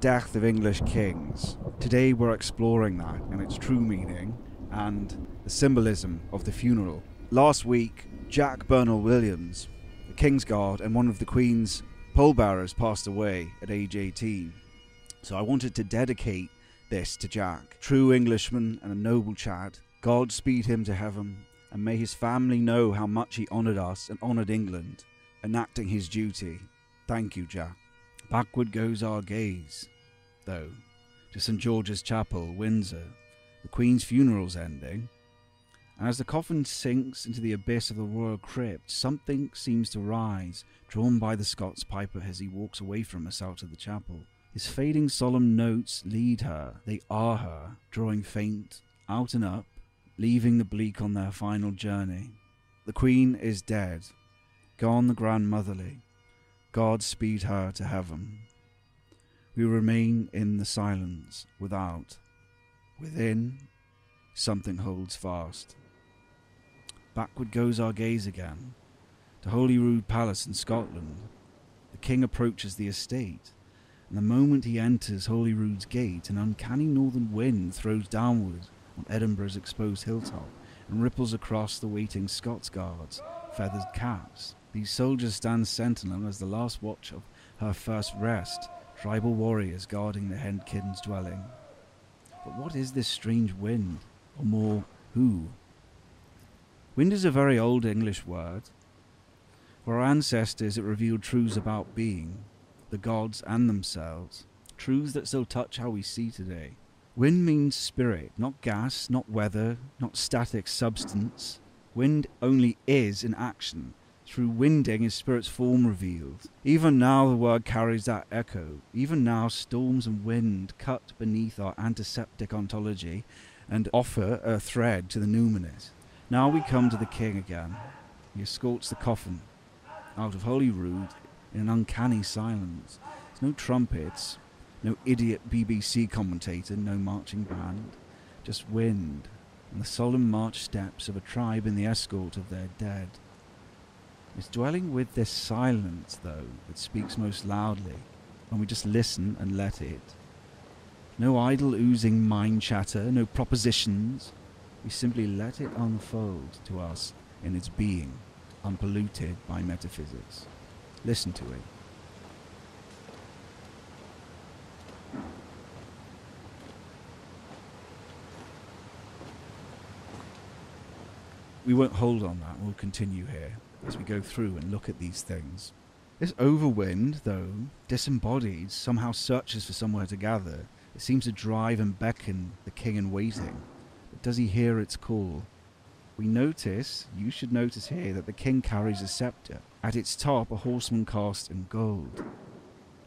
death of English kings. Today we're exploring that and its true meaning and the symbolism of the funeral. Last week, Jack Burnell-Williams, the King's Guard and one of the Queen's pallbearers, passed away at age 18. So I wanted to dedicate this to Jack, true Englishman and a noble chad. God speed him to heaven, and may his family know how much he honoured us and honoured England, enacting his duty. Thank you, Jack. Backward goes our gaze, though, to St George's Chapel, Windsor. The Queen's funeral's ending, and as the coffin sinks into the abyss of the royal crypt, something seems to rise, drawn by the Scots piper as he walks away from us out of the chapel. His fading solemn notes lead her, they are her, drawing faint, out and up, leaving the bleak on their final journey. The Queen is dead, gone the grandmotherly, God speed her to heaven. We remain in the silence without. Within, something holds fast. Backward goes our gaze again to Holyrood Palace in Scotland. The king approaches the estate, and the moment he enters Holyrood's gate, an uncanny northern wind throws downward on Edinburgh's exposed hilltop and ripples across the waiting Scots guards' feathered caps. These soldiers stand sentinel as the last watch of her first rest, tribal warriors guarding the Hen Kin's dwelling. But what is this strange wind? Or more, who? Wind is a very old English word. For our ancestors, it revealed truths about being, the gods and themselves, truths that still touch how we see today. Wind means spirit, not gas, not weather, not static substance. Wind only is in action, through winding his spirit's form revealed. Even now the word carries that echo. Even now storms and wind cut beneath our antiseptic ontology and offer a thread to the numinous. Now we come to the king again. He escorts the coffin out of Holyrood in an uncanny silence. There's no trumpets, no idiot BBC commentator, no marching band, just wind and the solemn march steps of a tribe in the escort of their dead. It's dwelling with this silence, though, that speaks most loudly, when we just listen and let it. No idle oozing mind chatter, no propositions. We simply let it unfold to us in its being, unpolluted by metaphysics. Listen to it. We won't hold on that, we'll continue here as we go through and look at these things. This overwind, though, disembodied, somehow searches for somewhere to gather. It seems to drive and beckon the king in waiting. But does he hear its call? We notice, you should notice here, that the king carries a scepter. At its top, a horseman cast in gold.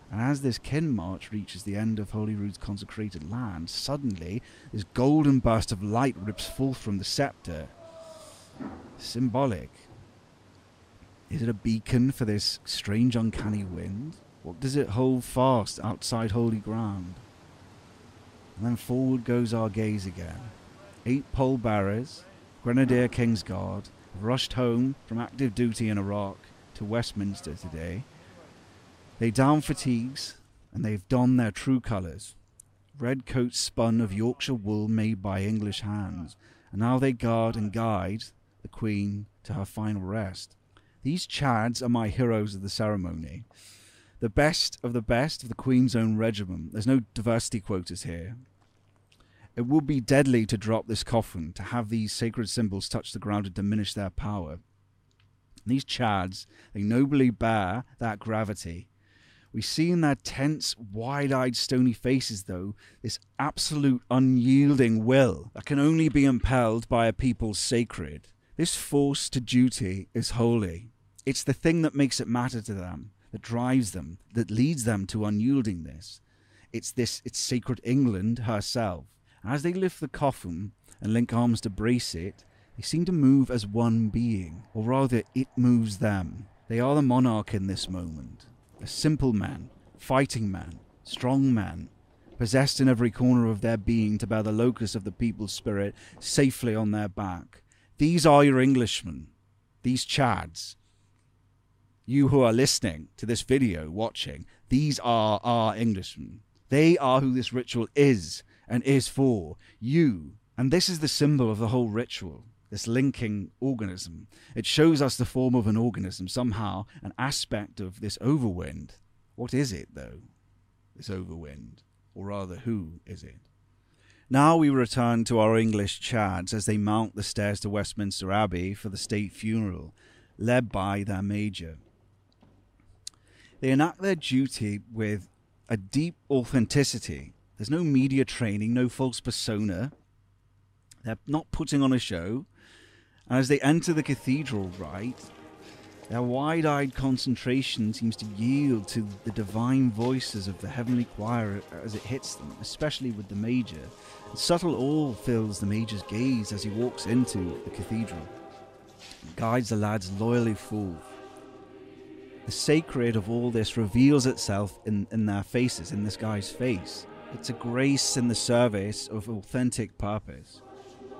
And as this kin march reaches the end of Holyrood's consecrated land, suddenly this golden burst of light rips forth from the scepter. Symbolic is it a beacon for this strange, uncanny wind? What does it hold fast outside holy ground? And then forward goes our gaze again. Eight pole bearers, Grenadier King's Guard, rushed home from active duty in Iraq to Westminster today. They down fatigues and they've donned their true colours. Red coats spun of Yorkshire wool made by English hands, and now they guard and guide the Queen to her final rest. These chads are my heroes of the ceremony. The best of the best of the Queen's own regiment. There's no diversity quotas here. It would be deadly to drop this coffin, to have these sacred symbols touch the ground and diminish their power. These chads, they nobly bear that gravity. We see in their tense, wide eyed, stony faces, though, this absolute unyielding will that can only be impelled by a people sacred. This force to duty is holy. It's the thing that makes it matter to them, that drives them, that leads them to unyieldingness. It's this, it's sacred England herself. As they lift the coffin and link arms to brace it, they seem to move as one being, or rather, it moves them. They are the monarch in this moment. A simple man, fighting man, strong man, possessed in every corner of their being to bear the locus of the people's spirit safely on their back. These are your Englishmen, these Chads, you who are listening to this video, watching, these are our Englishmen. They are who this ritual is and is for. You. And this is the symbol of the whole ritual this linking organism. It shows us the form of an organism, somehow, an aspect of this overwind. What is it, though, this overwind? Or rather, who is it? Now we return to our English chads as they mount the stairs to Westminster Abbey for the state funeral, led by their major. They enact their duty with a deep authenticity. There's no media training, no false persona. They're not putting on a show. And as they enter the cathedral rite, their wide eyed concentration seems to yield to the divine voices of the heavenly choir as it hits them, especially with the major. Subtle awe fills the major's gaze as he walks into the cathedral guides the lads loyally forth. The sacred of all this reveals itself in, in their faces, in this guy's face. It's a grace in the service of authentic purpose.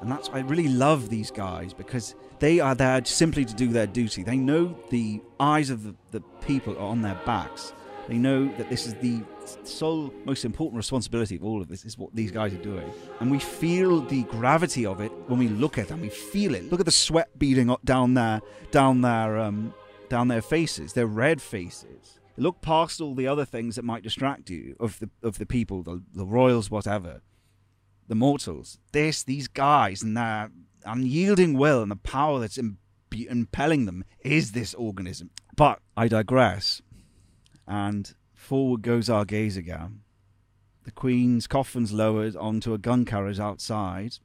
And that's why I really love these guys because they are there simply to do their duty. They know the eyes of the, the people are on their backs. They know that this is the sole most important responsibility of all of this is what these guys are doing. And we feel the gravity of it when we look at them. We feel it. Look at the sweat beading up down there, down their um, down their faces, their red faces. Look past all the other things that might distract you of the of the people, the, the royals, whatever the mortals. This, these guys, and their unyielding will and the power that's impelling them is this organism. But I digress. And forward goes our gaze again. The Queen's coffin's lowered onto a gun carriage outside,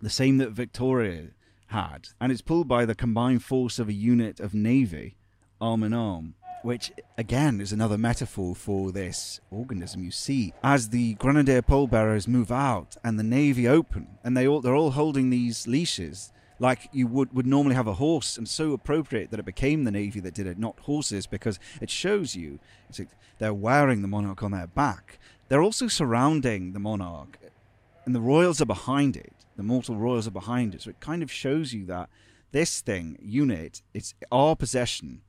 the same that Victoria had, and it's pulled by the combined force of a unit of navy, arm in arm which again is another metaphor for this organism you see as the grenadier pole bearers move out and the navy open and they all they're all holding these leashes like you would would normally have a horse and so appropriate that it became the navy that did it not horses because it shows you like they're wearing the monarch on their back they're also surrounding the monarch and the royals are behind it the mortal royals are behind it so it kind of shows you that this thing unit it's our possession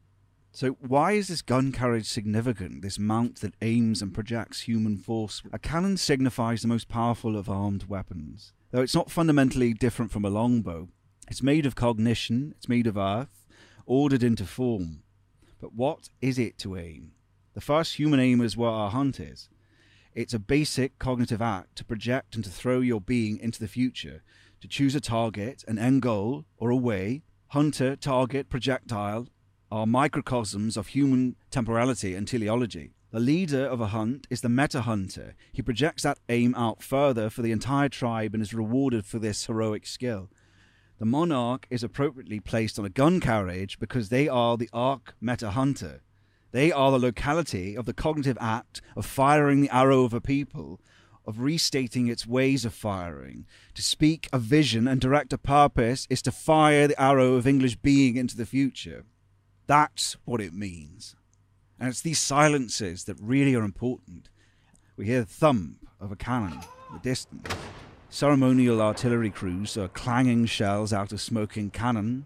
so, why is this gun carriage significant, this mount that aims and projects human force? A cannon signifies the most powerful of armed weapons. Though it's not fundamentally different from a longbow, it's made of cognition, it's made of earth, ordered into form. But what is it to aim? The first human aimers were our hunters. It's a basic cognitive act to project and to throw your being into the future, to choose a target, an end goal, or a way, hunter, target, projectile, are microcosms of human temporality and teleology. The leader of a hunt is the meta hunter. He projects that aim out further for the entire tribe and is rewarded for this heroic skill. The monarch is appropriately placed on a gun carriage because they are the arc meta hunter. They are the locality of the cognitive act of firing the arrow of a people, of restating its ways of firing. To speak a vision and direct a purpose is to fire the arrow of English being into the future. That's what it means. And it's these silences that really are important. We hear the thump of a cannon in the distance. Ceremonial artillery crews are clanging shells out of smoking cannon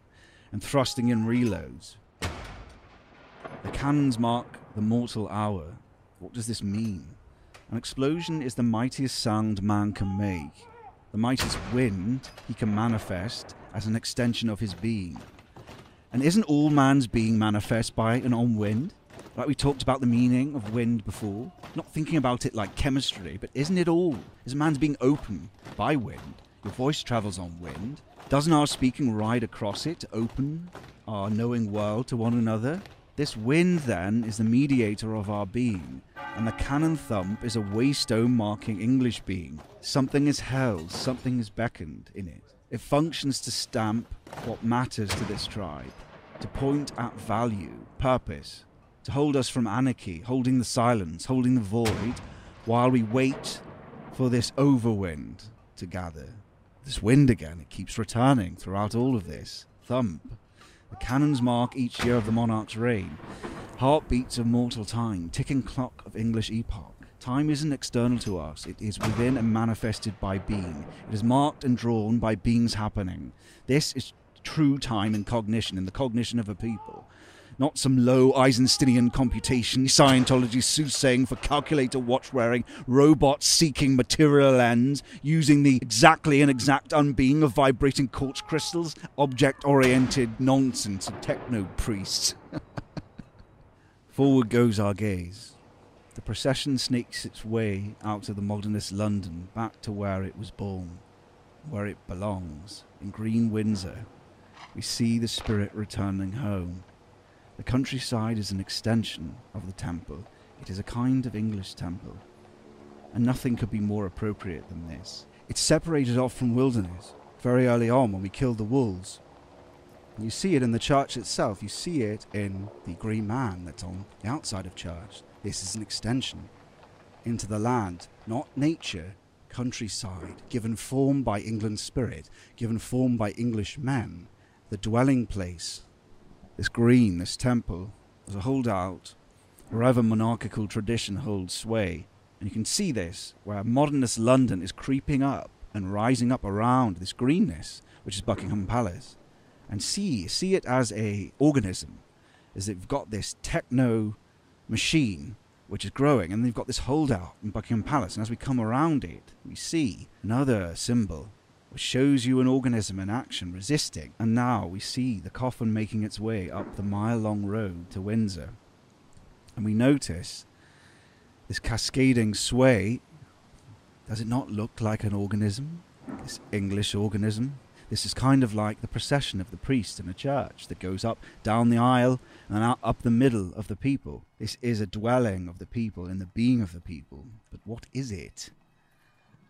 and thrusting in reloads. The cannons mark the mortal hour. What does this mean? An explosion is the mightiest sound man can make. The mightiest wind he can manifest as an extension of his being. And isn't all man's being manifest by and on wind? Like we talked about the meaning of wind before. Not thinking about it like chemistry, but isn't it all? Is a man's being open by wind? Your voice travels on wind. Doesn't our speaking ride across it open our knowing world to one another? This wind, then, is the mediator of our being, and the cannon thump is a waystone marking English being. Something is held, something is beckoned in it. It functions to stamp what matters to this tribe, to point at value, purpose, to hold us from anarchy, holding the silence, holding the void, while we wait for this overwind to gather. This wind again, it keeps returning throughout all of this. Thump. The cannons mark each year of the monarch's reign. Heartbeats of mortal time, ticking clock of English epoch. Time isn't external to us, it is within and manifested by being. It is marked and drawn by beings happening. This is true time and cognition, and the cognition of a people. Not some low Einsteinian computation, Scientology soothsaying for calculator watch wearing, robots seeking material ends, using the exactly and exact unbeing of vibrating quartz crystals, object oriented nonsense of techno priests. Forward goes our gaze. The procession snakes its way out of the modernist London back to where it was born, where it belongs, in green Windsor. We see the spirit returning home. The countryside is an extension of the temple. It is a kind of English temple. And nothing could be more appropriate than this. It's separated off from wilderness very early on when we killed the wolves. You see it in the church itself. You see it in the green man that's on the outside of church. This is an extension into the land, not nature, countryside, given form by England's spirit, given form by English men, the dwelling place, this green, this temple, as a holdout wherever monarchical tradition holds sway. And you can see this where modernist London is creeping up and rising up around this greenness, which is Buckingham Palace. And see see it as a organism as they've got this techno machine which is growing. And they've got this holdout in Buckingham Palace. And as we come around it we see another symbol which shows you an organism in action resisting and now we see the coffin making its way up the mile long road to Windsor and we notice this cascading sway does it not look like an organism this English organism this is kind of like the procession of the priest in a church that goes up down the aisle and out, up the middle of the people. This is a dwelling of the people in the being of the people. But what is it?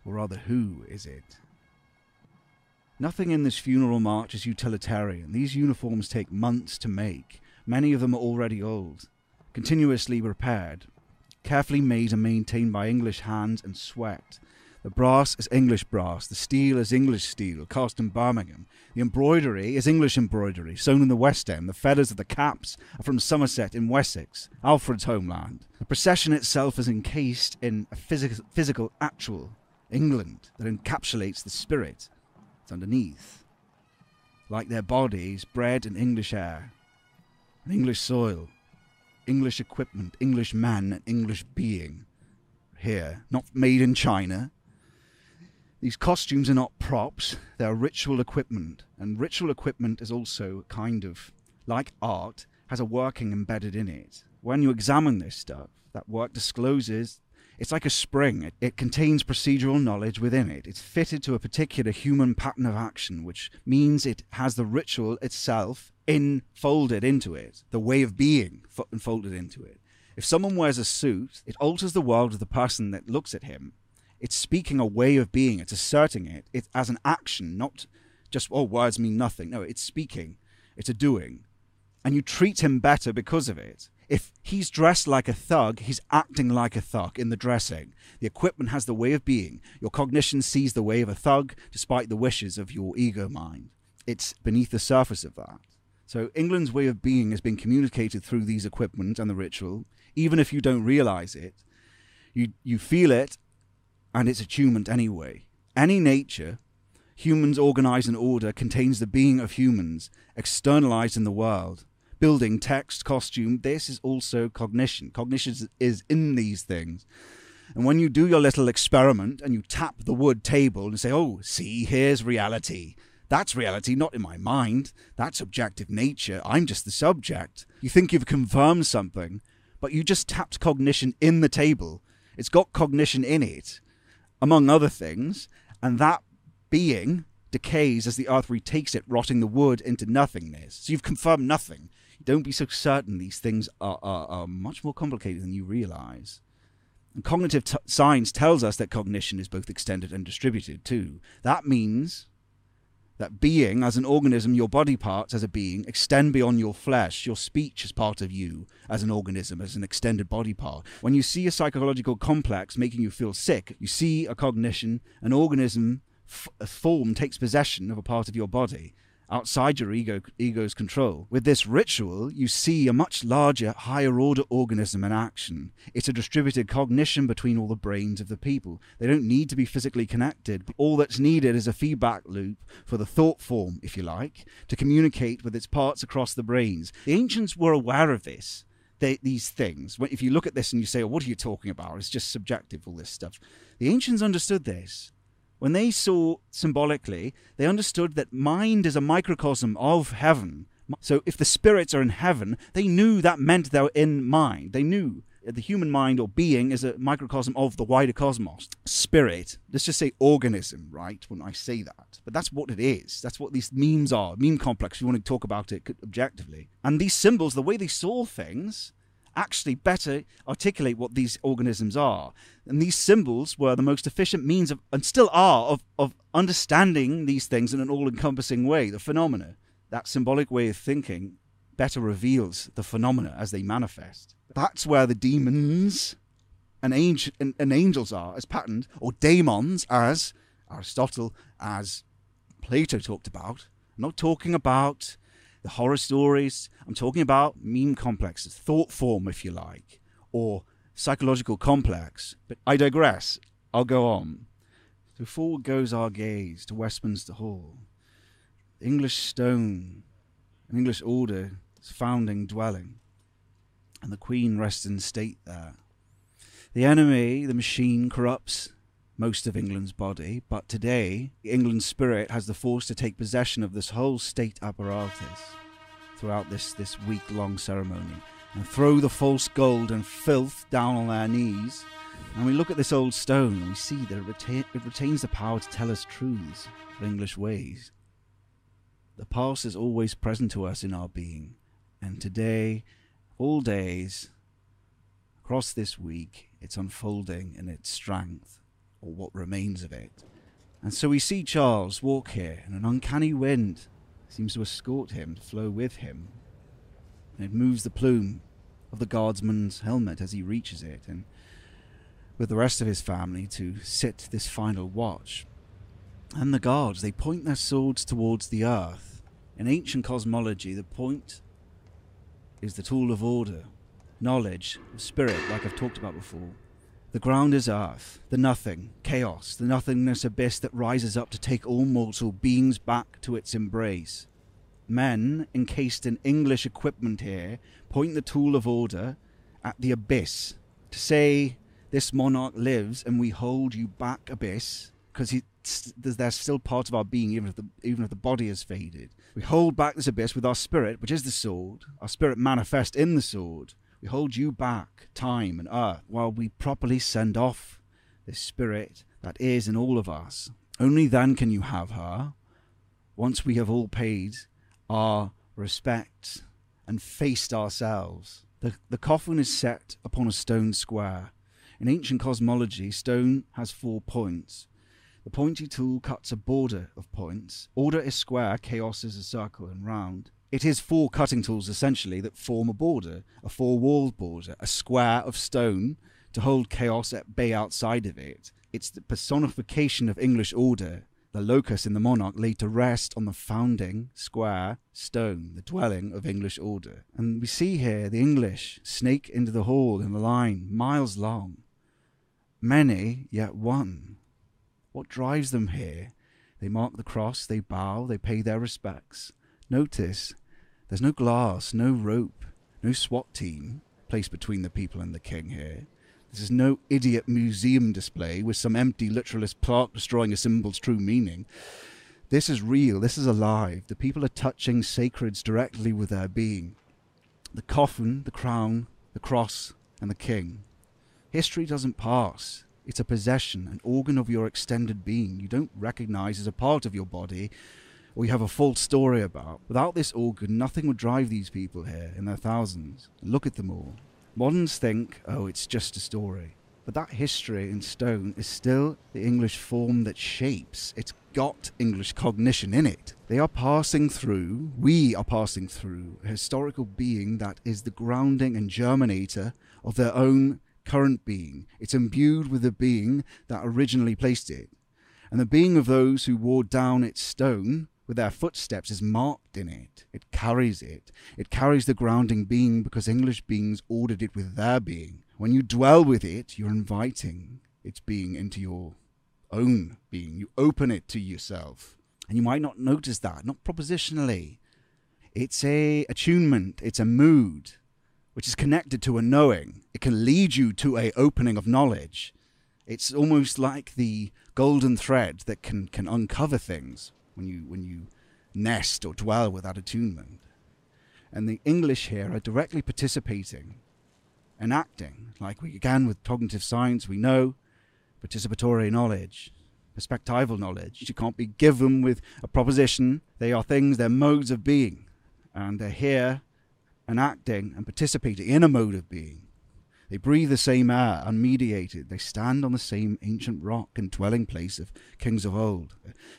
Or rather, who is it? Nothing in this funeral march is utilitarian. These uniforms take months to make. Many of them are already old, continuously repaired, carefully made and maintained by English hands and sweat. The brass is English brass, the steel is English steel, cast in Birmingham. The embroidery is English embroidery, sewn in the West End. The feathers of the caps are from Somerset in Wessex, Alfred's homeland. The procession itself is encased in a physical, physical actual England that encapsulates the spirit. It's underneath. Like their bodies, bred in English air, an English soil, English equipment, English man, and English being. Here, not made in China, these costumes are not props, they're ritual equipment. And ritual equipment is also kind of like art, has a working embedded in it. When you examine this stuff, that work discloses it's like a spring. It, it, contains procedural knowledge within it. It's fitted to a particular human pattern of action, which means it has the ritual itself enfolded into it, the way of being enfolded into it. If someone wears a suit, it alters the world of the person that looks at him it's speaking a way of being. It's asserting it. It's as an action, not just, oh, words mean nothing. No, it's speaking. It's a doing. And you treat him better because of it. If he's dressed like a thug, he's acting like a thug in the dressing. The equipment has the way of being. Your cognition sees the way of a thug despite the wishes of your ego mind. It's beneath the surface of that. So England's way of being has been communicated through these equipment and the ritual, even if you don't realize it. You, you feel it and its attunement anyway. Any nature, humans organize an order, contains the being of humans, externalized in the world. Building, text, costume, this is also cognition. Cognition is in these things. And when you do your little experiment and you tap the wood table and say, oh, see, here's reality. That's reality, not in my mind. That's objective nature. I'm just the subject. You think you've confirmed something, but you just tapped cognition in the table. It's got cognition in it among other things, and that being decays as the earth retakes it, rotting the wood into nothingness. So you've confirmed nothing. Don't be so certain these things are, are, are much more complicated than you realize. And cognitive t- science tells us that cognition is both extended and distributed too. That means that being as an organism, your body parts as a being, extend beyond your flesh. Your speech is part of you as an organism, as an extended body part. When you see a psychological complex making you feel sick, you see a cognition, an organism, a form takes possession of a part of your body. Outside your ego, ego's control. With this ritual, you see a much larger, higher order organism in action. It's a distributed cognition between all the brains of the people. They don't need to be physically connected. All that's needed is a feedback loop for the thought form, if you like, to communicate with its parts across the brains. The ancients were aware of this. They, these things. If you look at this and you say, oh, "What are you talking about?" It's just subjective. All this stuff. The ancients understood this. When they saw symbolically, they understood that mind is a microcosm of heaven. So if the spirits are in heaven, they knew that meant they were in mind. They knew the human mind or being is a microcosm of the wider cosmos. Spirit, let's just say organism, right? When I say that. But that's what it is. That's what these memes are. Meme complex, if you want to talk about it objectively. And these symbols, the way they saw things, actually better articulate what these organisms are. And these symbols were the most efficient means of, and still are, of, of understanding these things in an all encompassing way, the phenomena. That symbolic way of thinking better reveals the phenomena as they manifest. That's where the demons and, angel, and, and angels are as patterned, or daemons as Aristotle, as Plato talked about. I'm not talking about the horror stories. I'm talking about meme complexes, thought form, if you like, or psychological complex. But I digress. I'll go on. So forward goes our gaze to Westminster Hall. The English stone, an English order, founding dwelling, and the Queen rests in state there. The enemy, the machine, corrupts most of England's body, but today England's spirit has the force to take possession of this whole state apparatus throughout this, this week long ceremony and throw the false gold and filth down on their knees. And we look at this old stone and we see that it, reta- it retains the power to tell us truths of English ways. The past is always present to us in our being, and today, all days, across this week, it's unfolding in its strength or what remains of it. And so we see Charles walk here, and an uncanny wind seems to escort him, to flow with him. And it moves the plume of the guardsman's helmet as he reaches it, and with the rest of his family to sit this final watch. And the guards, they point their swords towards the earth. In ancient cosmology, the point is the tool of order, knowledge, spirit, like I've talked about before. The ground is earth, the nothing, chaos, the nothingness abyss that rises up to take all mortal beings back to its embrace. Men, encased in English equipment here, point the tool of order at the abyss to say, This monarch lives and we hold you back, abyss, because there's still part of our being, even if, the, even if the body has faded. We hold back this abyss with our spirit, which is the sword, our spirit manifest in the sword we hold you back, time and earth, while we properly send off this spirit that is in all of us. Only then can you have her, once we have all paid our respect and faced ourselves. The, the coffin is set upon a stone square. In ancient cosmology, stone has four points. The pointy tool cuts a border of points. Order is square, chaos is a circle and round. It is four cutting tools essentially that form a border, a four walled border, a square of stone to hold chaos at bay outside of it. It's the personification of English order, the locus in the monarch laid to rest on the founding square stone, the dwelling of English order. And we see here the English snake into the hall in a line miles long. Many, yet one. What drives them here? They mark the cross, they bow, they pay their respects. Notice there's no glass, no rope, no SWAT team placed between the people and the king here. This is no idiot museum display with some empty literalist plaque destroying a symbol's true meaning. This is real, this is alive. The people are touching sacreds directly with their being. The coffin, the crown, the cross, and the king. History doesn't pass. It's a possession, an organ of your extended being you don't recognize as a part of your body, you have a false story about. Without this organ, nothing would drive these people here in their thousands. Look at them all. Moderns think, oh, it's just a story. But that history in stone is still the English form that shapes. It's got English cognition in it. They are passing through, we are passing through, a historical being that is the grounding and germinator of their own current being. It's imbued with the being that originally placed it. And the being of those who wore down its stone with their footsteps is marked in it. It carries it. It carries the grounding being because English beings ordered it with their being. When you dwell with it, you're inviting its being into your own being. You open it to yourself. And you might not notice that, not propositionally. It's a attunement, it's a mood which is connected to a knowing. It can lead you to a opening of knowledge. It's almost like the golden thread that can, can uncover things when you when you nest or dwell with that attunement. And the English here are directly participating and acting, like we began with cognitive science, we know participatory knowledge, perspectival knowledge. You can't be given with a proposition. They are things, they're modes of being. And they're here and acting and participating in a mode of being. They breathe the same air, unmediated. They stand on the same ancient rock and dwelling place of kings of old.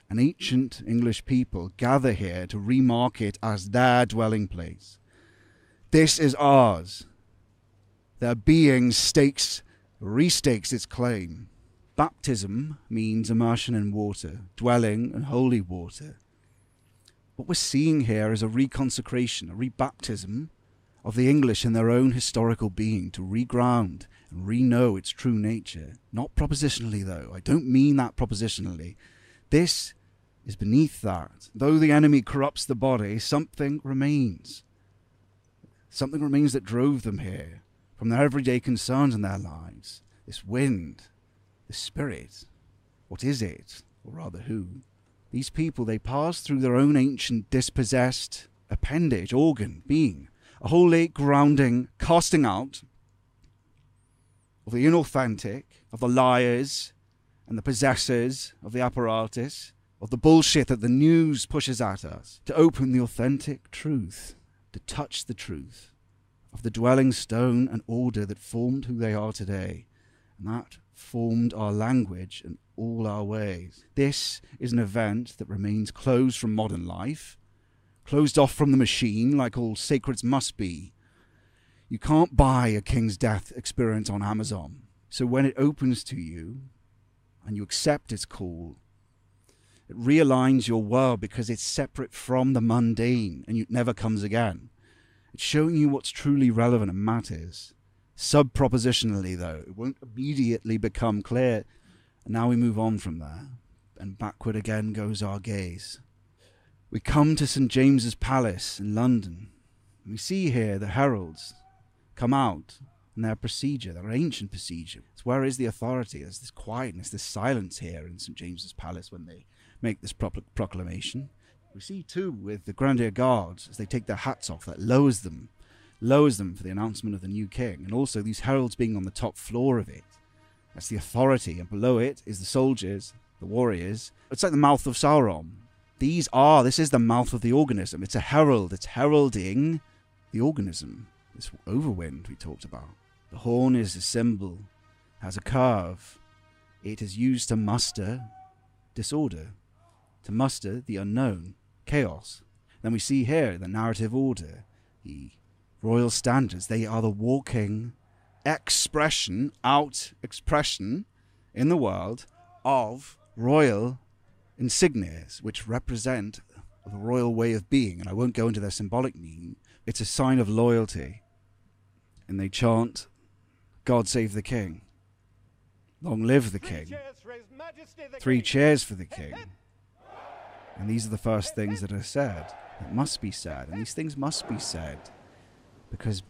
An ancient English people gather here to remark it as their dwelling place. This is ours. Their being stakes, restakes its claim. Baptism means immersion in water, dwelling in holy water. What we're seeing here is a reconsecration, a rebaptism of the English in their own historical being to reground and re-know its true nature. Not propositionally, though. I don't mean that propositionally. This is beneath that. Though the enemy corrupts the body, something remains. Something remains that drove them here from their everyday concerns in their lives. This wind, this spirit. What is it? Or rather, who? These people, they pass through their own ancient dispossessed appendage, organ, being holy grounding, casting out of the inauthentic, of the liars and the possessors of the apparatus, of the bullshit that the news pushes at us, to open the authentic truth, to touch the truth of the dwelling stone and order that formed who they are today, and that formed our language and all our ways. This is an event that remains closed from modern life closed off from the machine like all sacreds must be. You can't buy a king's death experience on Amazon. So when it opens to you and you accept its call, it realigns your world because it's separate from the mundane and it never comes again. It's showing you what's truly relevant and matters. Sub propositionally, though, it won't immediately become clear. And now we move on from there, and backward again goes our gaze. We come to St. James's Palace in London. We see here the heralds come out and their procedure, their ancient procedure. Where is the authority? There's this quietness, this silence here in St. James's Palace when they make this pro- proclamation. We see too with the Grenadier Guards as they take their hats off, that lowers them, lowers them for the announcement of the new king, and also these heralds being on the top floor of it. That's the authority, and below it is the soldiers, the warriors. It's like the mouth of Sauron, these are, this is the mouth of the organism. It's a herald, it's heralding the organism. This overwind we talked about. The horn is a symbol, has a curve. It is used to muster disorder, to muster the unknown, chaos. Then we see here the narrative order, the royal standards. They are the walking expression, out expression in the world of royal insignias which represent the royal way of being, and I won't go into their symbolic meaning. It's a sign of loyalty. And they chant, God save the king. Long live the king. Three cheers for the king. And these are the first things that are said. It must be said. And these things must be said. Because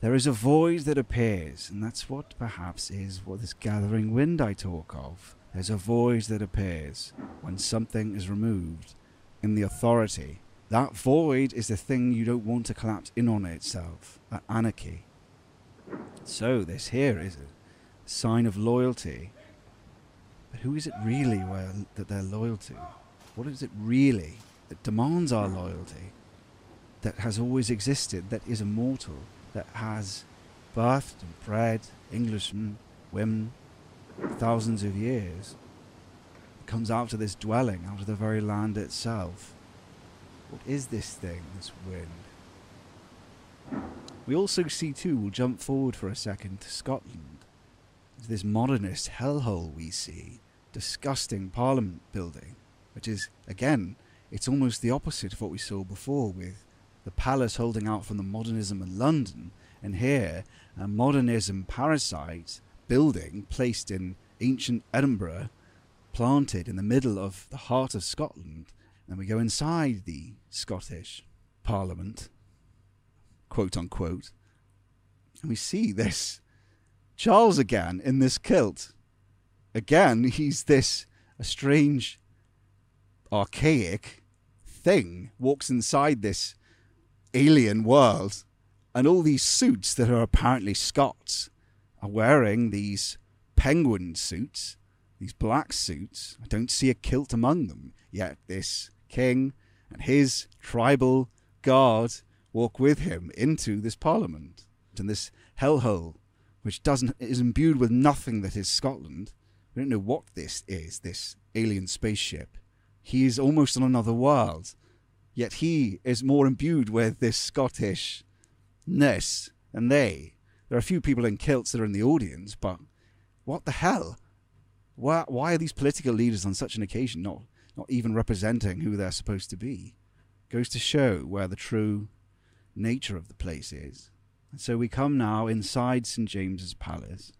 there is a void that appears, and that's what perhaps is what this gathering wind I talk of. There's a void that appears when something is removed in the authority. That void is the thing you don't want to collapse in on itself, that anarchy. So, this here is a sign of loyalty. But who is it really where, that they're loyal to? What is it really that demands our loyalty? That has always existed, that is immortal, that has birthed and bred Englishmen, women, thousands of years, comes out of this dwelling, out of the very land itself. What is this thing, this wind? We also see, too, we'll jump forward for a second to Scotland. It's this modernist hellhole we see, disgusting parliament building, which is, again, it's almost the opposite of what we saw before with the palace holding out from the modernism in London, and here a modernism parasite building placed in ancient Edinburgh, planted in the middle of the heart of Scotland. And we go inside the Scottish Parliament, quote unquote, and we see this Charles again in this kilt. Again, he's this a strange, archaic thing walks inside this alien world, and all these suits that are apparently Scots are wearing these penguin suits, these black suits. I don't see a kilt among them, yet this king and his tribal guard walk with him into this parliament and this hellhole, which doesn't is imbued with nothing that is Scotland. We don't know what this is, this alien spaceship. He is almost on another world, yet he is more imbued with this Scottishness than they. There are a few people in kilts that are in the audience, but what the hell? Why, why are these political leaders on such an occasion not, not even representing who they're supposed to be? Goes to show where the true nature of the place is. And so we come now inside St. James's Palace.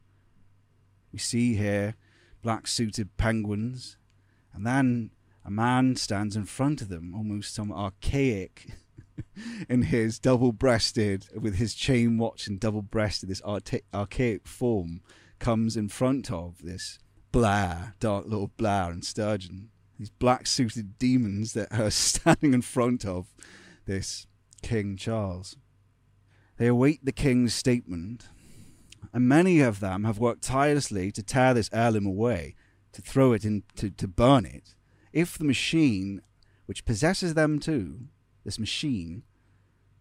We see here black suited penguins, and then a man stands in front of them, almost some archaic in his double breasted, with his chain watch and double breasted, this archaic form comes in front of this Blair, dark Lord Blair and Sturgeon, these black suited demons that are standing in front of this King Charles. They await the king's statement, and many of them have worked tirelessly to tear this heirloom away, to throw it in, to, to burn it. If the machine, which possesses them too, this machine,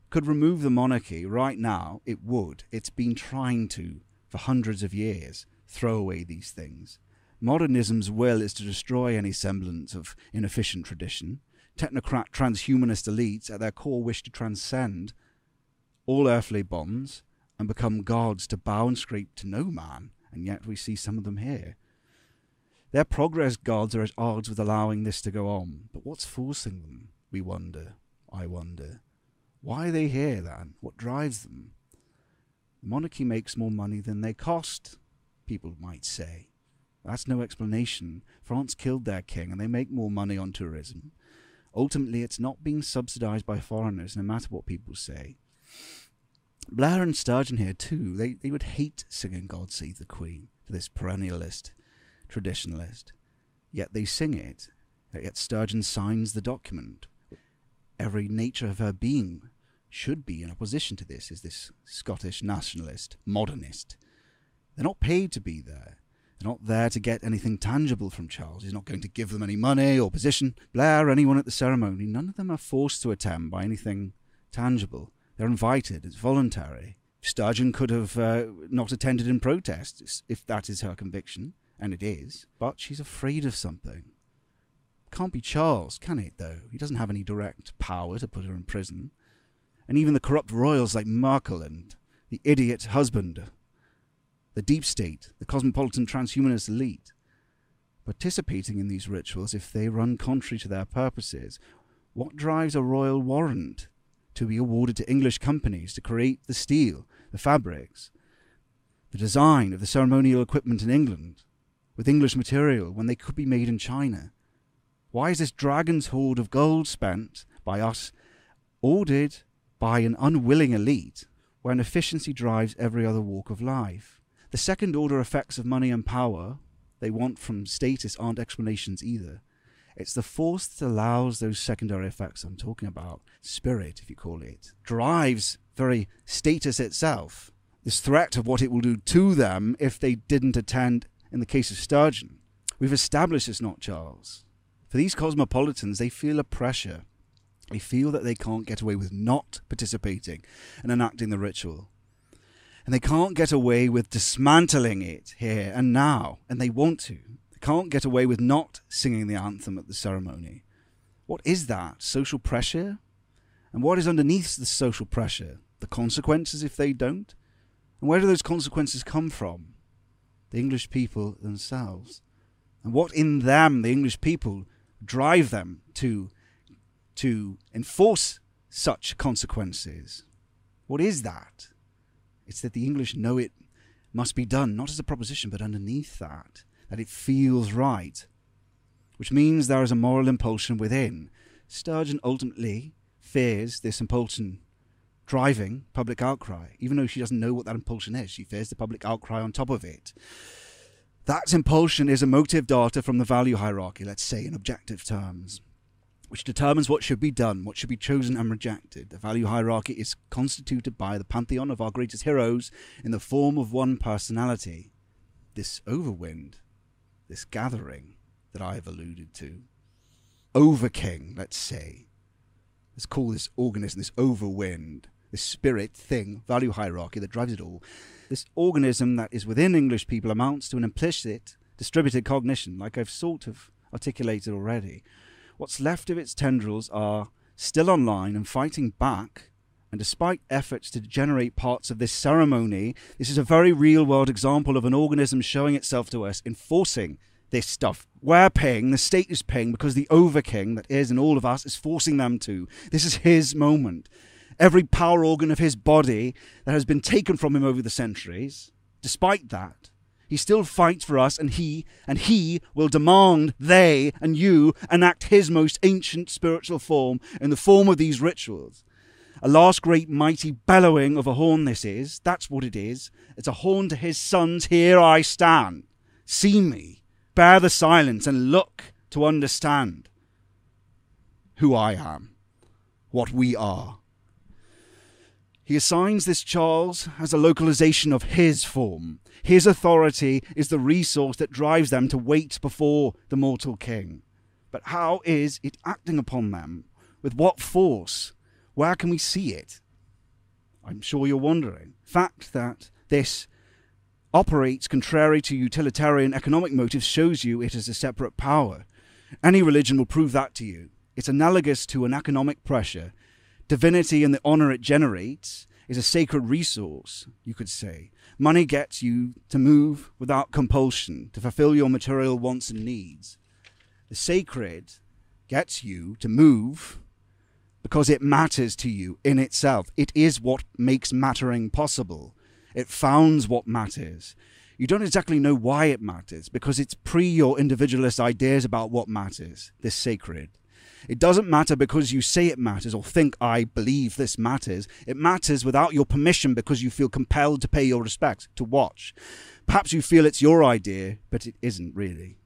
could remove the monarchy right now, it would. It's been trying to for hundreds of years, throw away these things. Modernism's will is to destroy any semblance of inefficient tradition. Technocrat transhumanist elites at their core wish to transcend all earthly bonds and become gods to bow and scrape to no man, and yet we see some of them here. Their progress gods are at odds with allowing this to go on, but what's forcing them? We wonder. I wonder. Why are they here then? What drives them? The monarchy makes more money than they cost, people might say. That's no explanation. France killed their king and they make more money on tourism. Ultimately, it's not being subsidized by foreigners, no matter what people say. Blair and Sturgeon here too, they, they would hate singing God Save the Queen to this perennialist, traditionalist. Yet they sing it, yet Sturgeon signs the document. Every nature of her being should be in opposition to this, is this Scottish nationalist, modernist. They're not paid to be there. They're not there to get anything tangible from Charles. He's not going to give them any money or position. Blair, anyone at the ceremony, none of them are forced to attend by anything tangible. They're invited, it's voluntary. Sturgeon could have uh, not attended in protest if that is her conviction, and it is, but she's afraid of something. Can't be Charles, can it, though? He doesn't have any direct power to put her in prison. And even the corrupt royals like Markle and the idiot husband, the deep state, the cosmopolitan transhumanist elite, participating in these rituals if they run contrary to their purposes. What drives a royal warrant to be awarded to English companies to create the steel, the fabrics, the design of the ceremonial equipment in England with English material when they could be made in China? Why is this dragon's hoard of gold spent by us ordered by an unwilling elite when efficiency drives every other walk of life? The second order effects of money and power they want from status aren't explanations either. It's the force that allows those secondary effects I'm talking about, spirit, if you call it, drives very status itself. This threat of what it will do to them if they didn't attend in the case of Sturgeon. We've established it's not Charles. For these cosmopolitans, they feel a pressure. They feel that they can't get away with not participating and enacting the ritual. And they can't get away with dismantling it here and now, and they want to They can't get away with not singing the anthem at the ceremony. What is that? Social pressure? And what is underneath the social pressure? The consequences if they don't? And where do those consequences come from? The English people themselves. And what in them, the English people, drive them to to enforce such consequences. What is that? It's that the English know it must be done, not as a proposition, but underneath that, that it feels right, which means there is a moral impulsion within. Sturgeon ultimately fears this impulsion driving public outcry, even though she doesn't know what that impulsion is. She fears the public outcry on top of it. That impulsion is emotive data from the value hierarchy, let's say in objective terms, which determines what should be done, what should be chosen and rejected. The value hierarchy is constituted by the pantheon of our greatest heroes in the form of one personality, this overwind, this gathering that I have alluded to. Overking, let's say. Let's call this organism, this overwind, this spirit thing, value hierarchy that drives it all. This organism that is within English people amounts to an implicit, distributed cognition, like I've sort of articulated already. What's left of its tendrils are still online and fighting back. And despite efforts to generate parts of this ceremony, this is a very real world example of an organism showing itself to us, enforcing this stuff. We're paying, the state is paying because the overking that is in all of us is forcing them to. This is his moment. Every power organ of his body that has been taken from him over the centuries, despite that, he still fights for us and he and he will demand they and you enact his most ancient spiritual form in the form of these rituals. A last great mighty bellowing of a horn this is. That's what it is. It's a horn to his sons. Here I stand. See me bear the silence and look to understand who I am, what we are. He assigns this Charles as a localization of his form. His authority is the resource that drives them to wait before the mortal king. But how is it acting upon them? With what force? Where can we see it? I'm sure you're wondering. Fact that this operates contrary to utilitarian economic motives shows you it is a separate power. Any religion will prove that to you. It's analogous to an economic pressure. Divinity and the honor it generates is a sacred resource, you could say. Money gets you to move without compulsion, to fulfill your material wants and needs. The sacred gets you to move because it matters to you in itself. It is what makes mattering possible. It founds what matters. You don't exactly know why it matters because it's pre your individualist ideas about what matters, this sacred. It doesn't matter because you say it matters or think I believe this matters. It matters without your permission because you feel compelled to pay your respects, to watch. Perhaps you feel it's your idea, but it isn't really.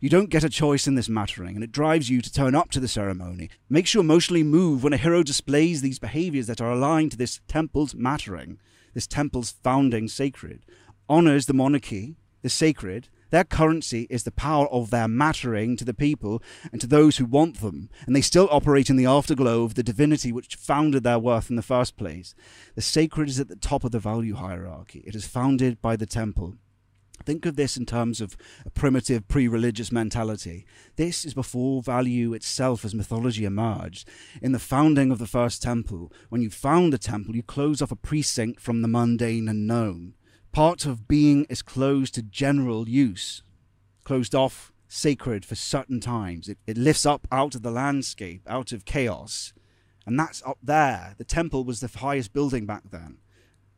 You don't get a choice in this mattering, and it drives you to turn up to the ceremony. makes you emotionally move when a hero displays these behaviors that are aligned to this temple's mattering this temple's founding sacred, honors the monarchy, the sacred. Their currency is the power of their mattering to the people and to those who want them, and they still operate in the afterglow of the divinity which founded their worth in the first place. The sacred is at the top of the value hierarchy. It is founded by the temple. Think of this in terms of a primitive pre religious mentality. This is before value itself as mythology emerged. In the founding of the first temple, when you found a temple, you close off a precinct from the mundane and known. Part of being is closed to general use, closed off, sacred for certain times. It, it lifts up out of the landscape, out of chaos. And that's up there. The temple was the highest building back then.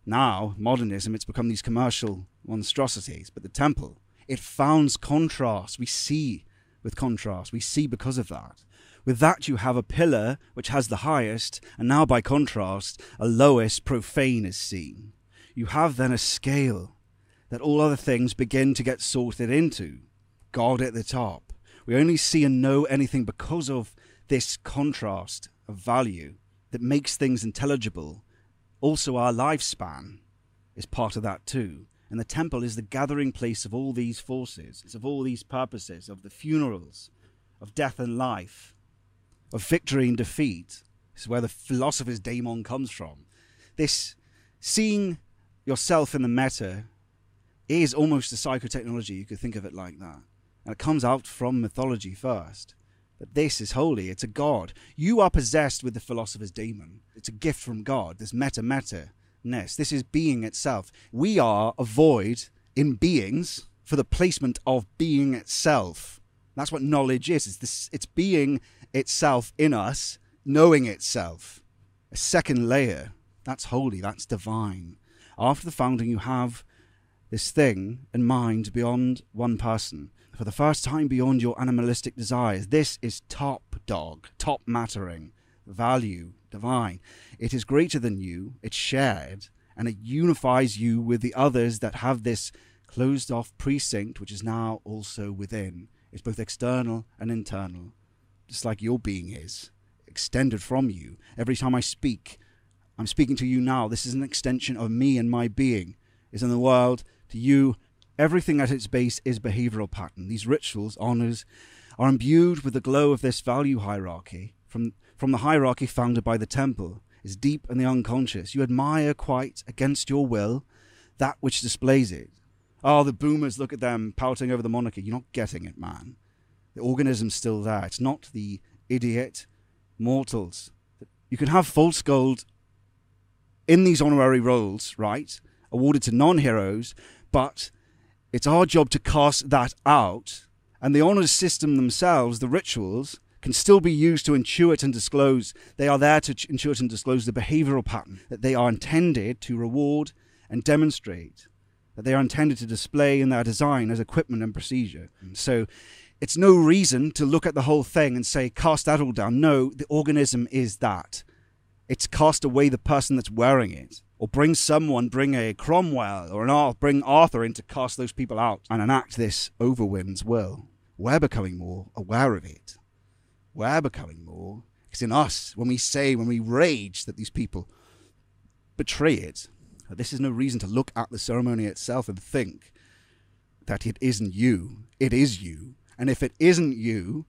Now, modernism, it's become these commercial monstrosities. But the temple, it founds contrast. We see with contrast. We see because of that. With that, you have a pillar which has the highest, and now by contrast, a lowest profane is seen. You have then a scale that all other things begin to get sorted into. God at the top. We only see and know anything because of this contrast of value that makes things intelligible. Also, our lifespan is part of that too. And the temple is the gathering place of all these forces, it's of all these purposes, of the funerals, of death and life, of victory and defeat. This is where the philosopher's daemon comes from. This seeing yourself in the meta is almost a psychotechnology. You could think of it like that. And it comes out from mythology first. But this is holy. It's a god. You are possessed with the philosopher's daemon. It's a gift from God, this meta meta ness. This is being itself. We are a void in beings for the placement of being itself. That's what knowledge is. It's this. It's being itself in us, knowing itself. A second layer. That's holy, that's divine. After the founding, you have this thing in mind beyond one person. For the first time, beyond your animalistic desires. This is top dog, top mattering, value, divine. It is greater than you, it's shared, and it unifies you with the others that have this closed off precinct, which is now also within. It's both external and internal, just like your being is, extended from you. Every time I speak, I'm speaking to you now. This is an extension of me and my being is in the world. To you, everything at its base is behavioral pattern. These rituals, honors, are imbued with the glow of this value hierarchy from, from the hierarchy founded by the temple. Is deep in the unconscious. You admire quite against your will that which displays it. Oh, the boomers, look at them pouting over the monarchy. You're not getting it, man. The organism's still there. It's not the idiot mortals. You can have false gold in these honorary roles, right? Awarded to non heroes, but it's our job to cast that out. And the honors system themselves, the rituals, can still be used to intuit and disclose. They are there to intuit and disclose the behavioral pattern that they are intended to reward and demonstrate that they are intended to display in their design as equipment and procedure. Mm. So it's no reason to look at the whole thing and say, cast that all down. No, the organism is that. It's cast away the person that's wearing it. Or bring someone, bring a Cromwell or an Arthur, bring Arthur in to cast those people out and enact this overking's will. We're becoming more aware of it. We're becoming more. It's in us when we say, when we rage that these people betray it, this is no reason to look at the ceremony itself and think that it isn't you. It is you. And if it isn't you,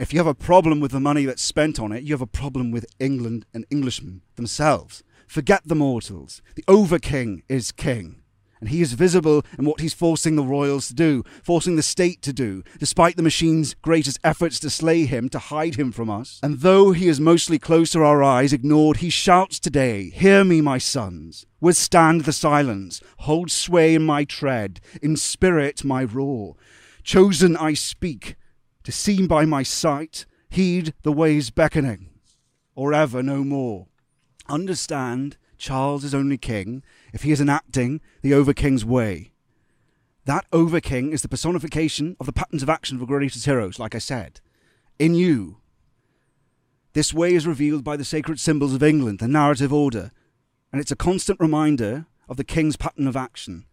if you have a problem with the money that's spent on it, you have a problem with England and Englishmen themselves. Forget the mortals. The over king is king. And he is visible in what he's forcing the royals to do, forcing the state to do, despite the machine's greatest efforts to slay him, to hide him from us. And though he is mostly close to our eyes, ignored, he shouts today, Hear me, my sons. Withstand the silence, hold sway in my tread, in spirit my roar. Chosen I speak, to see by my sight, heed the way's beckoning, or ever no more. Understand Charles is only king if he is enacting the over king's way. That over king is the personification of the patterns of action of greatest heroes, like I said. In you. This way is revealed by the sacred symbols of England, the narrative order, and it's a constant reminder of the king's pattern of action.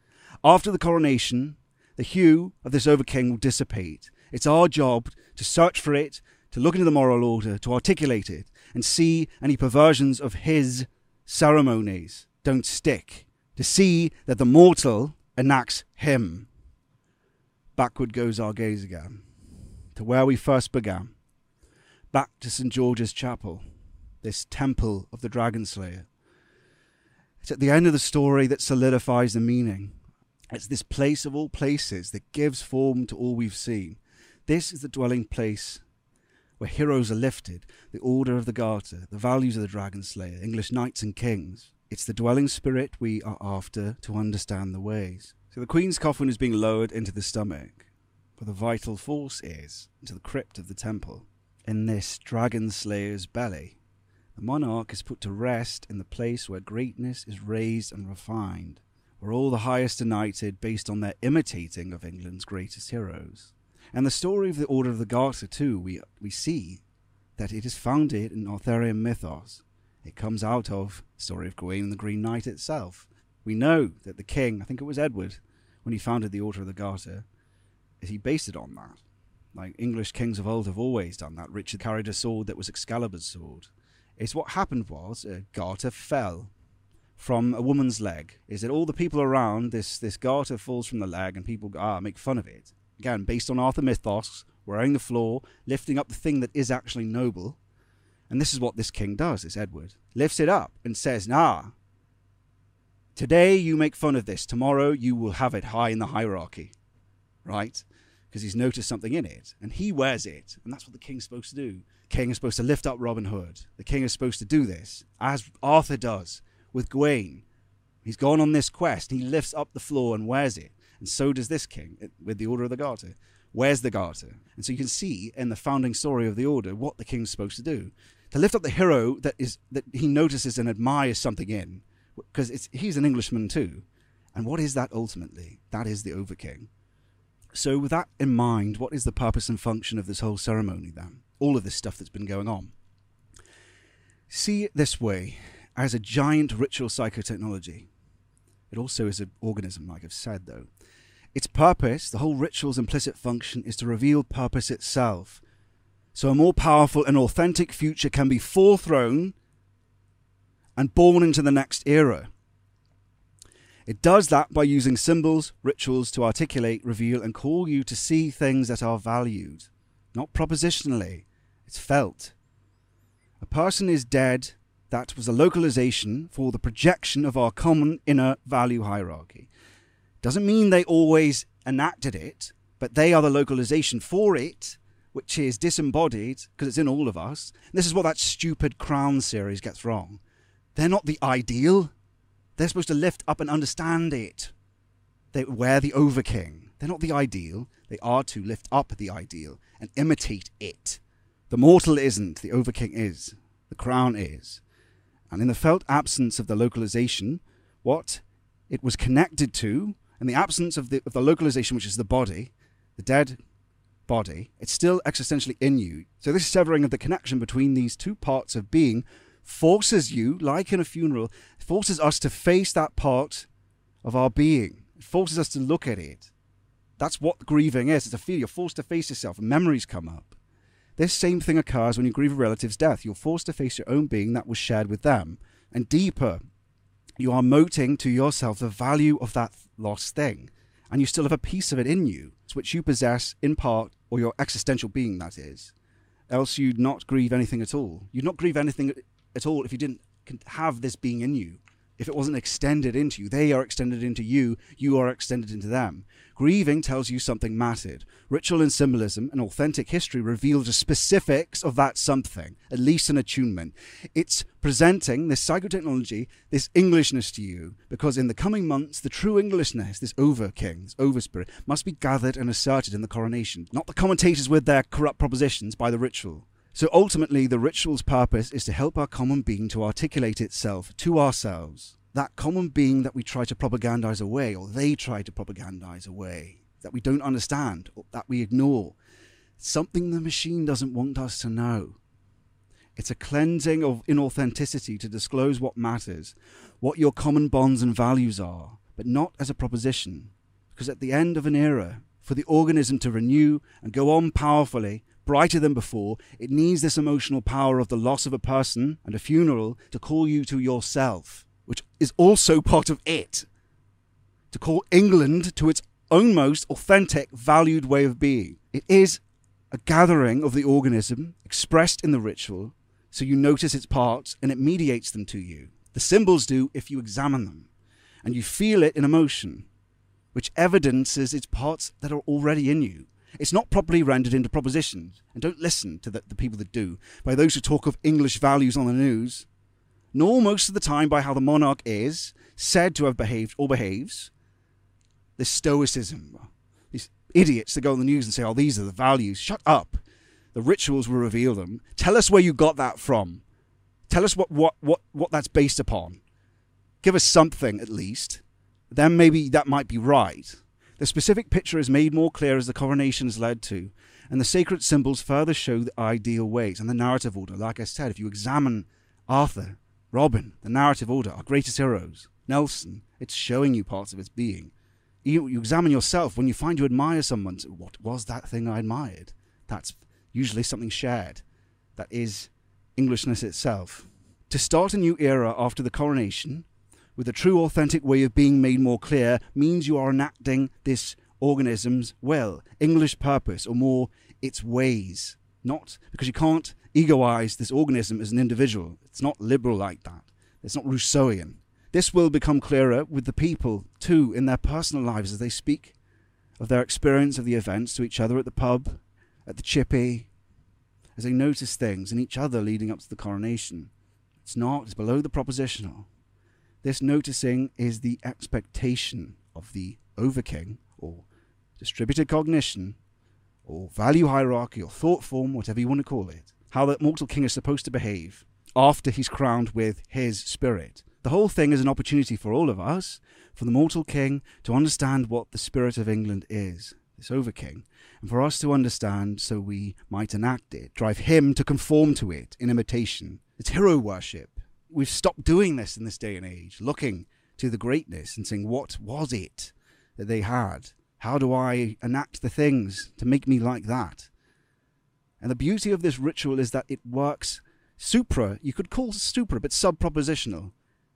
After the coronation, the hue of this over king will dissipate. It's our job to search for it, to look into the moral order, to articulate it, and see any perversions of his ceremonies don't stick, to see that the mortal enacts him. Backward goes our gaze again, to where we first began, back to St. George's Chapel, this temple of the Dragon Slayer. It's at the end of the story that solidifies the meaning. It's this place of all places that gives form to all we've seen. This is the dwelling place where heroes are lifted, the order of the Garter, the values of the Dragon Slayer, English knights and kings. It's the dwelling spirit we are after to understand the ways. So the Queen's coffin is being lowered into the stomach, where the vital force is, into the crypt of the temple. In this Dragon Slayer's belly, the monarch is put to rest in the place where greatness is raised and refined, where all the highest are knighted based on their imitating of England's greatest heroes. And the story of the Order of the Garter, too, we, we see that it is founded in Arthurian mythos. It comes out of the story of Gawain and the Green Knight itself. We know that the king, I think it was Edward, when he founded the Order of the Garter, he based it on that. Like English kings of old have always done that. Richard carried a sword that was Excalibur's sword. It's what happened was a garter fell from a woman's leg. Is that all the people around this this garter falls from the leg and people ah make fun of it again, based on Arthur mythos, wearing the floor, lifting up the thing that is actually noble. And this is what this king does, this Edward. Lifts it up and says, Nah, today you make fun of this. Tomorrow you will have it high in the hierarchy. Right? Because he's noticed something in it. And he wears it. And that's what the king's supposed to do. king is supposed to lift up Robin Hood. The king is supposed to do this, as Arthur does with Gawain. He's gone on this quest. He lifts up the floor and wears it. And so does this king eh, with the Order of the Garter. Where's the garter? And so you can see in the founding story of the order what the king's supposed to do. To lift up the hero that is that he notices and admires something in, because he's an Englishman too. And what is that ultimately? That is the Overking. So, with that in mind, what is the purpose and function of this whole ceremony then? All of this stuff that's been going on. See it this way as a giant ritual psychotechnology. It also is an organism, like I've said, though. Its purpose, the whole ritual's implicit function, is to reveal purpose itself. So a more powerful and authentic future can be forethrown and born into the next era. It does that by using symbols, rituals to articulate, reveal, and call you to see things that are valued, not propositionally. It's felt. A person is dead. That was a localization for the projection of our common inner value hierarchy. Doesn't mean they always enacted it, but they are the localization for it, which is disembodied because it's in all of us. And this is what that stupid Crown series gets wrong. They're not the ideal, they're supposed to lift up and understand it. They wear the overking. They're not the ideal. They are to lift up the ideal and imitate it. The mortal isn't, the overking is. The crown is. And in the felt absence of the localization, what it was connected to, in the absence of the, of the localization, which is the body, the dead body, it's still existentially in you. So this severing of the connection between these two parts of being forces you, like in a funeral, forces us to face that part of our being. It forces us to look at it. That's what grieving is. It's a feel. You're forced to face yourself, and memories come up. This same thing occurs when you grieve a relative's death. You're forced to face your own being that was shared with them. And deeper, you are moting to yourself the value of that lost thing. And you still have a piece of it in you, which you possess in part, or your existential being, that is. Else you'd not grieve anything at all. You'd not grieve anything at all if you didn't have this being in you. If it wasn't extended into you, they are extended into you, you are extended into them. Grieving tells you something mattered. Ritual and symbolism and authentic history reveal the specifics of that something, at least an attunement. It's presenting this psychotechnology, this Englishness to you, because in the coming months, the true Englishness, this over king, this over spirit, must be gathered and asserted in the coronation, not the commentators with their corrupt propositions by the ritual. So ultimately, the ritual's purpose is to help our common being to articulate itself to ourselves. That common being that we try to propagandize away, or they try to propagandize away, that we don't understand, or that we ignore. Something the machine doesn't want us to know. It's a cleansing of inauthenticity to disclose what matters, what your common bonds and values are, but not as a proposition. Because at the end of an era, for the organism to renew and go on powerfully, brighter than before, it needs this emotional power of the loss of a person and a funeral to call you to yourself, which is also part of it. To call England to its own most authentic, valued way of being. It is a gathering of the organism expressed in the ritual, so you notice its parts and it mediates them to you. The symbols do if you examine them, and you feel it in emotion, which evidences its parts that are already in you. It's not properly rendered into propositions, and don't listen to the, the people that do, by those who talk of English values on the news, nor most of the time by how the monarch is said to have behaved or behaves. This stoicism, these idiots that go on the news and say, oh, these are the values. Shut up. The rituals will reveal them. Tell us where you got that from. Tell us what, what, what, what that's based upon. Give us something at least. Then maybe that might be right. The specific picture is made more clear as the coronation is led to, and the sacred symbols further show the ideal ways and the narrative order. Like I said, if you examine Arthur, Robin, the narrative order, our greatest heroes, Nelson, it's showing you parts of its being. You, you examine yourself when you find you admire someone. What was that thing I admired? That's usually something shared. That is Englishness itself. To start a new era after the coronation, with a true authentic way of being made more clear means you are enacting this organism's will, English purpose, or more, its ways. Not because you can't egoize this organism as an individual. It's not liberal like that. It's not Rousseauian. This will become clearer with the people, too, in their personal lives as they speak of their experience of the events to each other at the pub, at the chippy, as they notice things in each other leading up to the coronation. It's not, it's below the propositional. This noticing is the expectation of the overking or distributed cognition or value hierarchy, or thought form, whatever you want to call it. How the mortal king is supposed to behave after he's crowned with his spirit. The whole thing is an opportunity for all of us, for the mortal king to understand what the spirit of England is, this over king, and for us to understand so we might enact it, drive him to conform to it in imitation. It's hero worship. We've stopped doing this in this day and age, looking to the greatness and saying, What was it that they had? How do I enact the things to make me like that? And the beauty of this ritual is that it works supra, you could call supra, but sub propositional.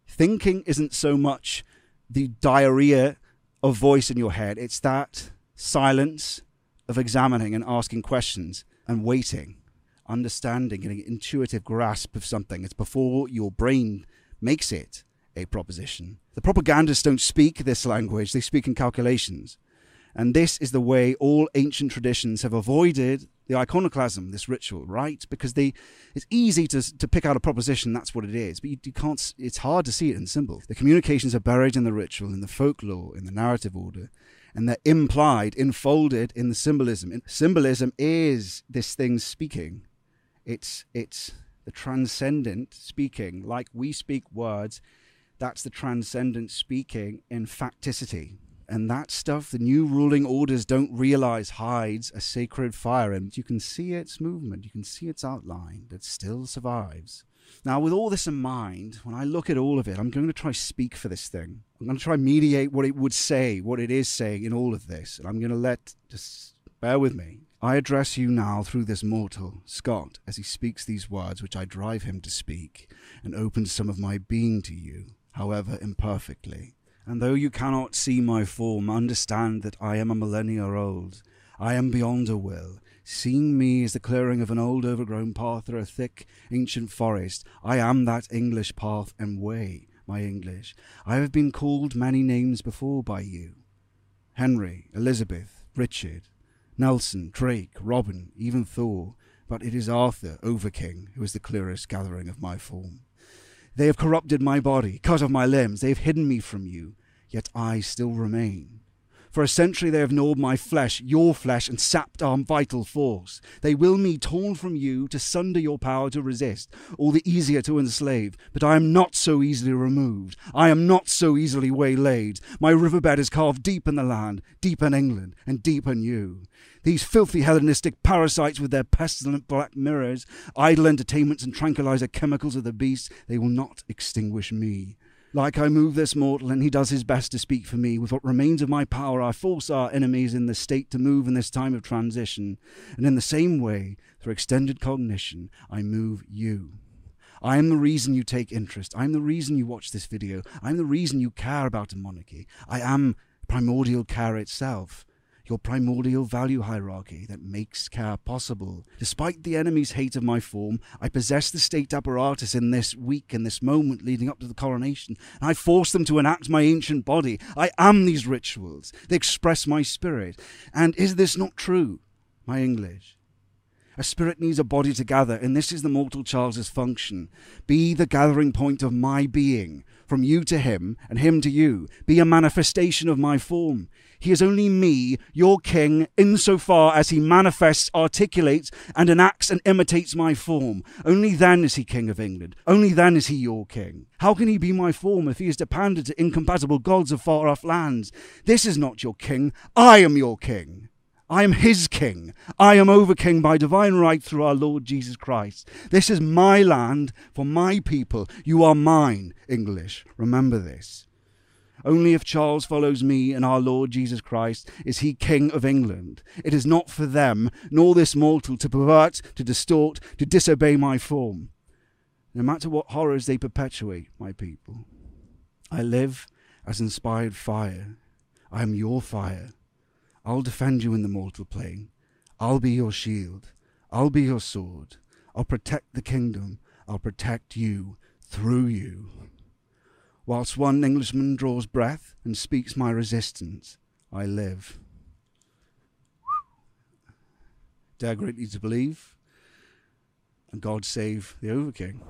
Thinking isn't so much the diarrhea of voice in your head, it's that silence of examining and asking questions and waiting, understanding, getting an intuitive grasp of something. It's before your brain makes it a proposition. The propagandists don't speak this language, they speak in calculations. And this is the way all ancient traditions have avoided the iconoclasm, this ritual, right? Because they, it's easy to, to pick out a proposition, that's what it is, but you, you can't, it's hard to see it in symbols. The communications are buried in the ritual, in the folklore, in the narrative order, and they're implied, enfolded in the symbolism. And symbolism is this thing speaking. It's, it's the transcendent speaking, like we speak words, that's the transcendent speaking in facticity and that stuff the new ruling orders don't realize hides a sacred fire and you can see its movement. You can see its outline it still survives. Now with all this in mind when i look at all of it i'm going to try speak for this thing. I'm going to try mediate what it would say what it is saying in all of this and i'm going to let just bear with me. I address you now through this mortal scott as he speaks these words which i drive him to speak and open some of my being to you however imperfectly and though you cannot see my form, understand that I am a millennia old. I am beyond a will. Seeing me is the clearing of an old overgrown path through a thick ancient forest, I am that English path and way, my English. I have been called many names before by you Henry, Elizabeth, Richard, Nelson, Drake, Robin, even Thor, but it is Arthur, Overking, who is the clearest gathering of my form. They have corrupted my body, cut off my limbs, they have hidden me from you, yet I still remain. For a century they have gnawed my flesh, your flesh, and sapped our vital force. They will me torn from you to sunder your power to resist, all the easier to enslave. But I am not so easily removed. I am not so easily waylaid. My riverbed is carved deep in the land, deep in England, and deep in you. These filthy Hellenistic parasites with their pestilent black mirrors, idle entertainments, and tranquilizer chemicals of the beast, they will not extinguish me. Like I move this mortal, and he does his best to speak for me. With what remains of my power, I force our enemies in this state to move in this time of transition. And in the same way, through extended cognition, I move you. I am the reason you take interest. I am the reason you watch this video. I am the reason you care about a monarchy. I am primordial care itself your primordial value hierarchy that makes care possible. Despite the enemy's hate of my form, I possess the state apparatus in this week, in this moment leading up to the coronation, and I force them to enact my ancient body. I am these rituals. They express my spirit. And is this not true, my English? A spirit needs a body to gather, and this is the mortal Charles's function. Be the gathering point of my being, from you to him, and him to you. Be a manifestation of my form. He is only me, your king, insofar as he manifests, articulates, and enacts and imitates my form. Only then is he king of England. Only then is he your king. How can he be my form if he is dependent to incompatible gods of far off lands? This is not your king. I am your king. I am his king. I am over king by divine right through our Lord Jesus Christ. This is my land for my people. You are mine, English. Remember this. Only if Charles follows me and our Lord Jesus Christ is he King of England. It is not for them, nor this mortal, to pervert, to distort, to disobey my form. No matter what horrors they perpetuate, my people. I live as inspired fire. I am your fire. I'll defend you in the mortal plane. I'll be your shield. I'll be your sword. I'll protect the kingdom. I'll protect you through you whilst one Englishman draws breath and speaks my resistance, I live. Dare greatly to believe, and God save the Overking.